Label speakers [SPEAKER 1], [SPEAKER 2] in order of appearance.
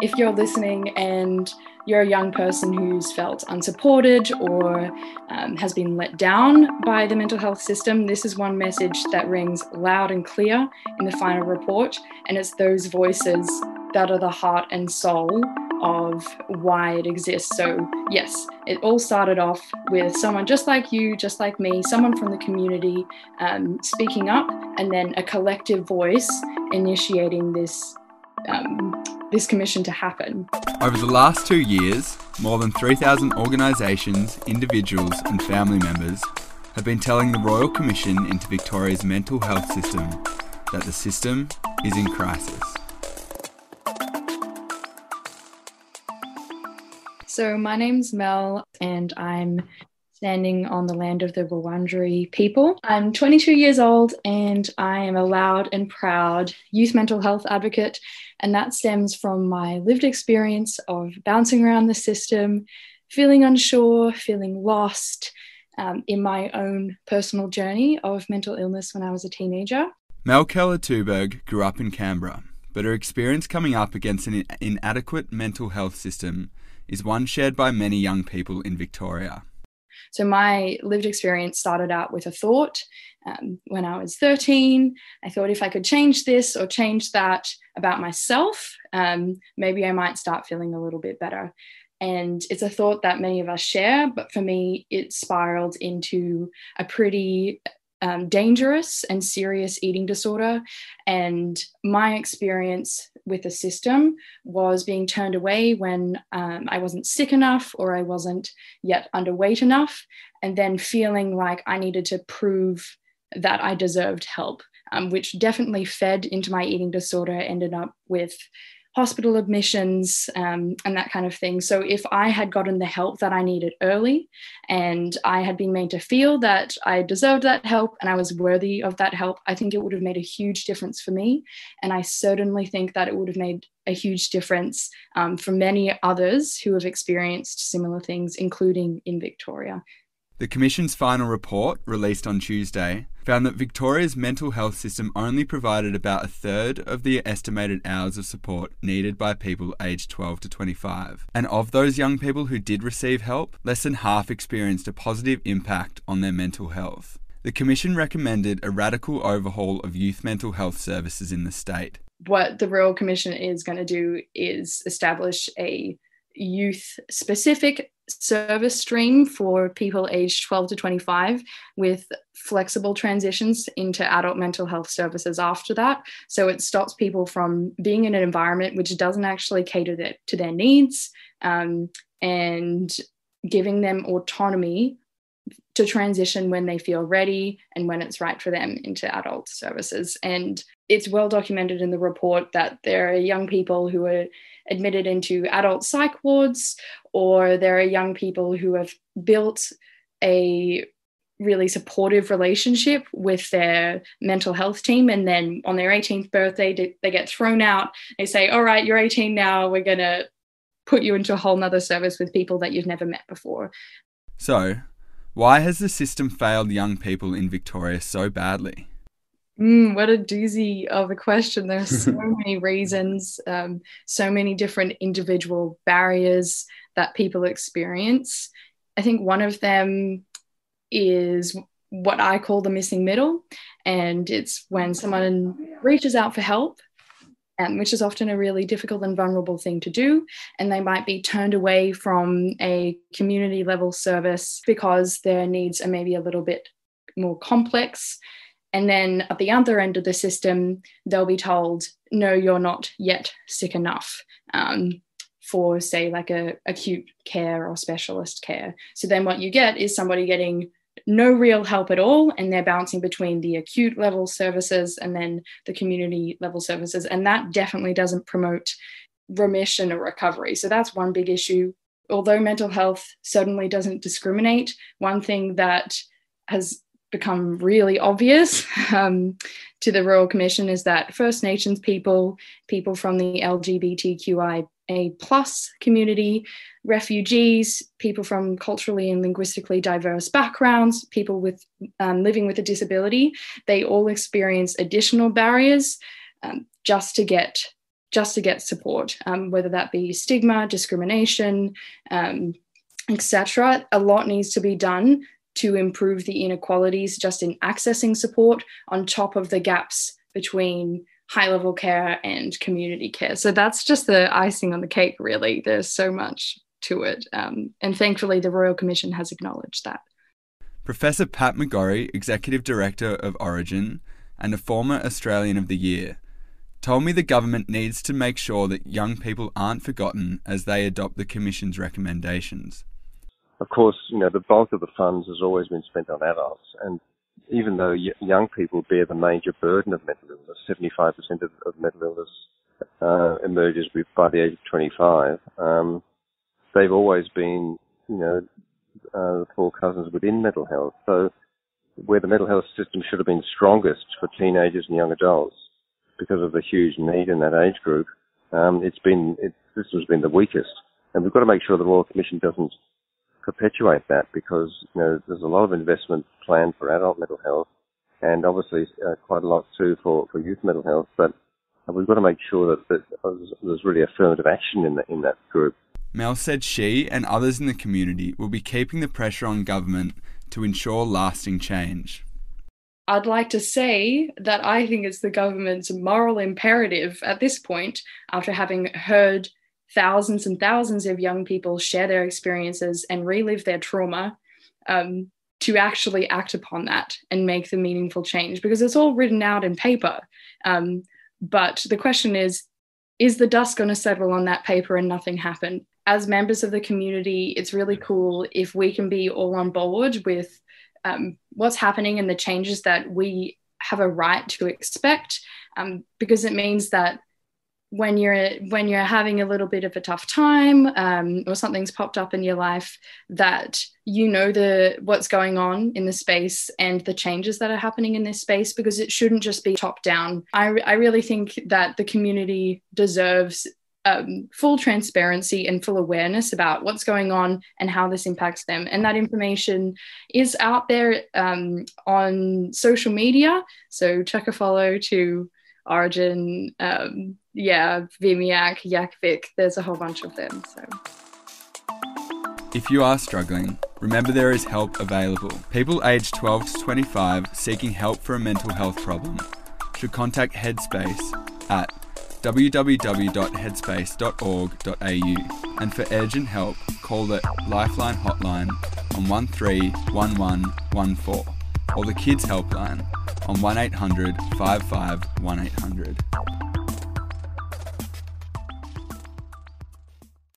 [SPEAKER 1] If you're listening and you're a young person who's felt unsupported or um, has been let down by the mental health system, this is one message that rings loud and clear in the final report. And it's those voices that are the heart and soul of why it exists. So, yes, it all started off with someone just like you, just like me, someone from the community um, speaking up, and then a collective voice initiating this um, this commission to happen.
[SPEAKER 2] Over the last two years, more than 3,000 organisations, individuals, and family members have been telling the Royal Commission into Victoria's mental health system that the system is in crisis.
[SPEAKER 1] So, my name's Mel, and I'm standing on the land of the Wurundjeri people. I'm 22 years old and I am a loud and proud youth mental health advocate. And that stems from my lived experience of bouncing around the system, feeling unsure, feeling lost um, in my own personal journey of mental illness when I was a teenager.
[SPEAKER 2] Mel Keller Tuberg grew up in Canberra, but her experience coming up against an inadequate mental health system is one shared by many young people in Victoria.
[SPEAKER 1] So my lived experience started out with a thought. Um, when I was 13, I thought if I could change this or change that about myself, um, maybe I might start feeling a little bit better. And it's a thought that many of us share, but for me, it spiraled into a pretty um, dangerous and serious eating disorder. And my experience with the system was being turned away when um, I wasn't sick enough or I wasn't yet underweight enough, and then feeling like I needed to prove that I deserved help, um, which definitely fed into my eating disorder, ended up with hospital admissions um, and that kind of thing. So, if I had gotten the help that I needed early and I had been made to feel that I deserved that help and I was worthy of that help, I think it would have made a huge difference for me. And I certainly think that it would have made a huge difference um, for many others who have experienced similar things, including in Victoria.
[SPEAKER 2] The Commission's final report, released on Tuesday, found that Victoria's mental health system only provided about a third of the estimated hours of support needed by people aged 12 to 25. And of those young people who did receive help, less than half experienced a positive impact on their mental health. The Commission recommended a radical overhaul of youth mental health services in the state.
[SPEAKER 1] What the Royal Commission is going to do is establish a youth specific service stream for people aged 12 to 25 with flexible transitions into adult mental health services after that. So it stops people from being in an environment which doesn't actually cater to their needs um, and giving them autonomy to transition when they feel ready and when it's right for them into adult services. And it's well documented in the report that there are young people who are admitted into adult psych wards, or there are young people who have built a really supportive relationship with their mental health team. And then on their 18th birthday, they get thrown out. They say, All right, you're 18 now. We're going to put you into a whole nother service with people that you've never met before.
[SPEAKER 2] So, why has the system failed young people in Victoria so badly?
[SPEAKER 1] Mm, what a doozy of a question. There's so many reasons, um, so many different individual barriers that people experience. I think one of them is what I call the missing middle. And it's when someone reaches out for help, um, which is often a really difficult and vulnerable thing to do. And they might be turned away from a community level service because their needs are maybe a little bit more complex and then at the other end of the system, they'll be told, no, you're not yet sick enough um, for, say, like a acute care or specialist care. So then what you get is somebody getting no real help at all, and they're bouncing between the acute level services and then the community level services. And that definitely doesn't promote remission or recovery. So that's one big issue. Although mental health certainly doesn't discriminate, one thing that has become really obvious um, to the Royal Commission is that First Nations people, people from the LGBTQIA plus community, refugees, people from culturally and linguistically diverse backgrounds, people with um, living with a disability, they all experience additional barriers um, just to get just to get support, um, whether that be stigma, discrimination, um, etc. A lot needs to be done to improve the inequalities just in accessing support on top of the gaps between high level care and community care. So that's just the icing on the cake, really. There's so much to it. Um, and thankfully, the Royal Commission has acknowledged that.
[SPEAKER 2] Professor Pat McGorry, Executive Director of Orygen and a former Australian of the Year, told me the government needs to make sure that young people aren't forgotten as they adopt the Commission's recommendations.
[SPEAKER 3] Of course, you know, the bulk of the funds has always been spent on adults, and even though young people bear the major burden of mental illness, 75% of, of mental illness uh, emerges by the age of 25, um, they've always been, you know, uh, four cousins within mental health. So where the mental health system should have been strongest for teenagers and young adults, because of the huge need in that age group, um, it's been it, this has been the weakest, and we've got to make sure the Royal Commission doesn't perpetuate that because you know there's a lot of investment planned for adult mental health, and obviously uh, quite a lot too for, for youth mental health, but we've got to make sure that, that there's really affirmative action in, the, in that group.
[SPEAKER 2] Mel said she and others in the community will be keeping the pressure on government to ensure lasting change.
[SPEAKER 1] I'd like to say that I think it's the government's moral imperative at this point, after having heard thousands and thousands of young people share their experiences and relive their trauma, um, to actually act upon that and make the meaningful change because it's all written out in paper. Um, but the question is, is the dust going to settle on that paper and nothing happen? As members of the community, it's really cool if we can be all on board with um, what's happening and the changes that we have a right to expect, um, because it means that when you're when you're having a little bit of a tough time um, or something's popped up in your life that you know the what's going on in the space and the changes that are happening in this space because it shouldn't just be top down i, I really think that the community deserves um, full transparency and full awareness about what's going on and how this impacts them. And that information is out there um, on social media. So check a follow to Orygen, um, yeah, VMIAC, YACVic. There's a whole bunch of them. So.
[SPEAKER 2] If you are struggling, remember there is help available. People aged 12 to 25 seeking help for a mental health problem should contact Headspace at www.headspace.org.au and for urgent help, call the Lifeline hotline on 131114 or the Kids Helpline on 1800 55 1800.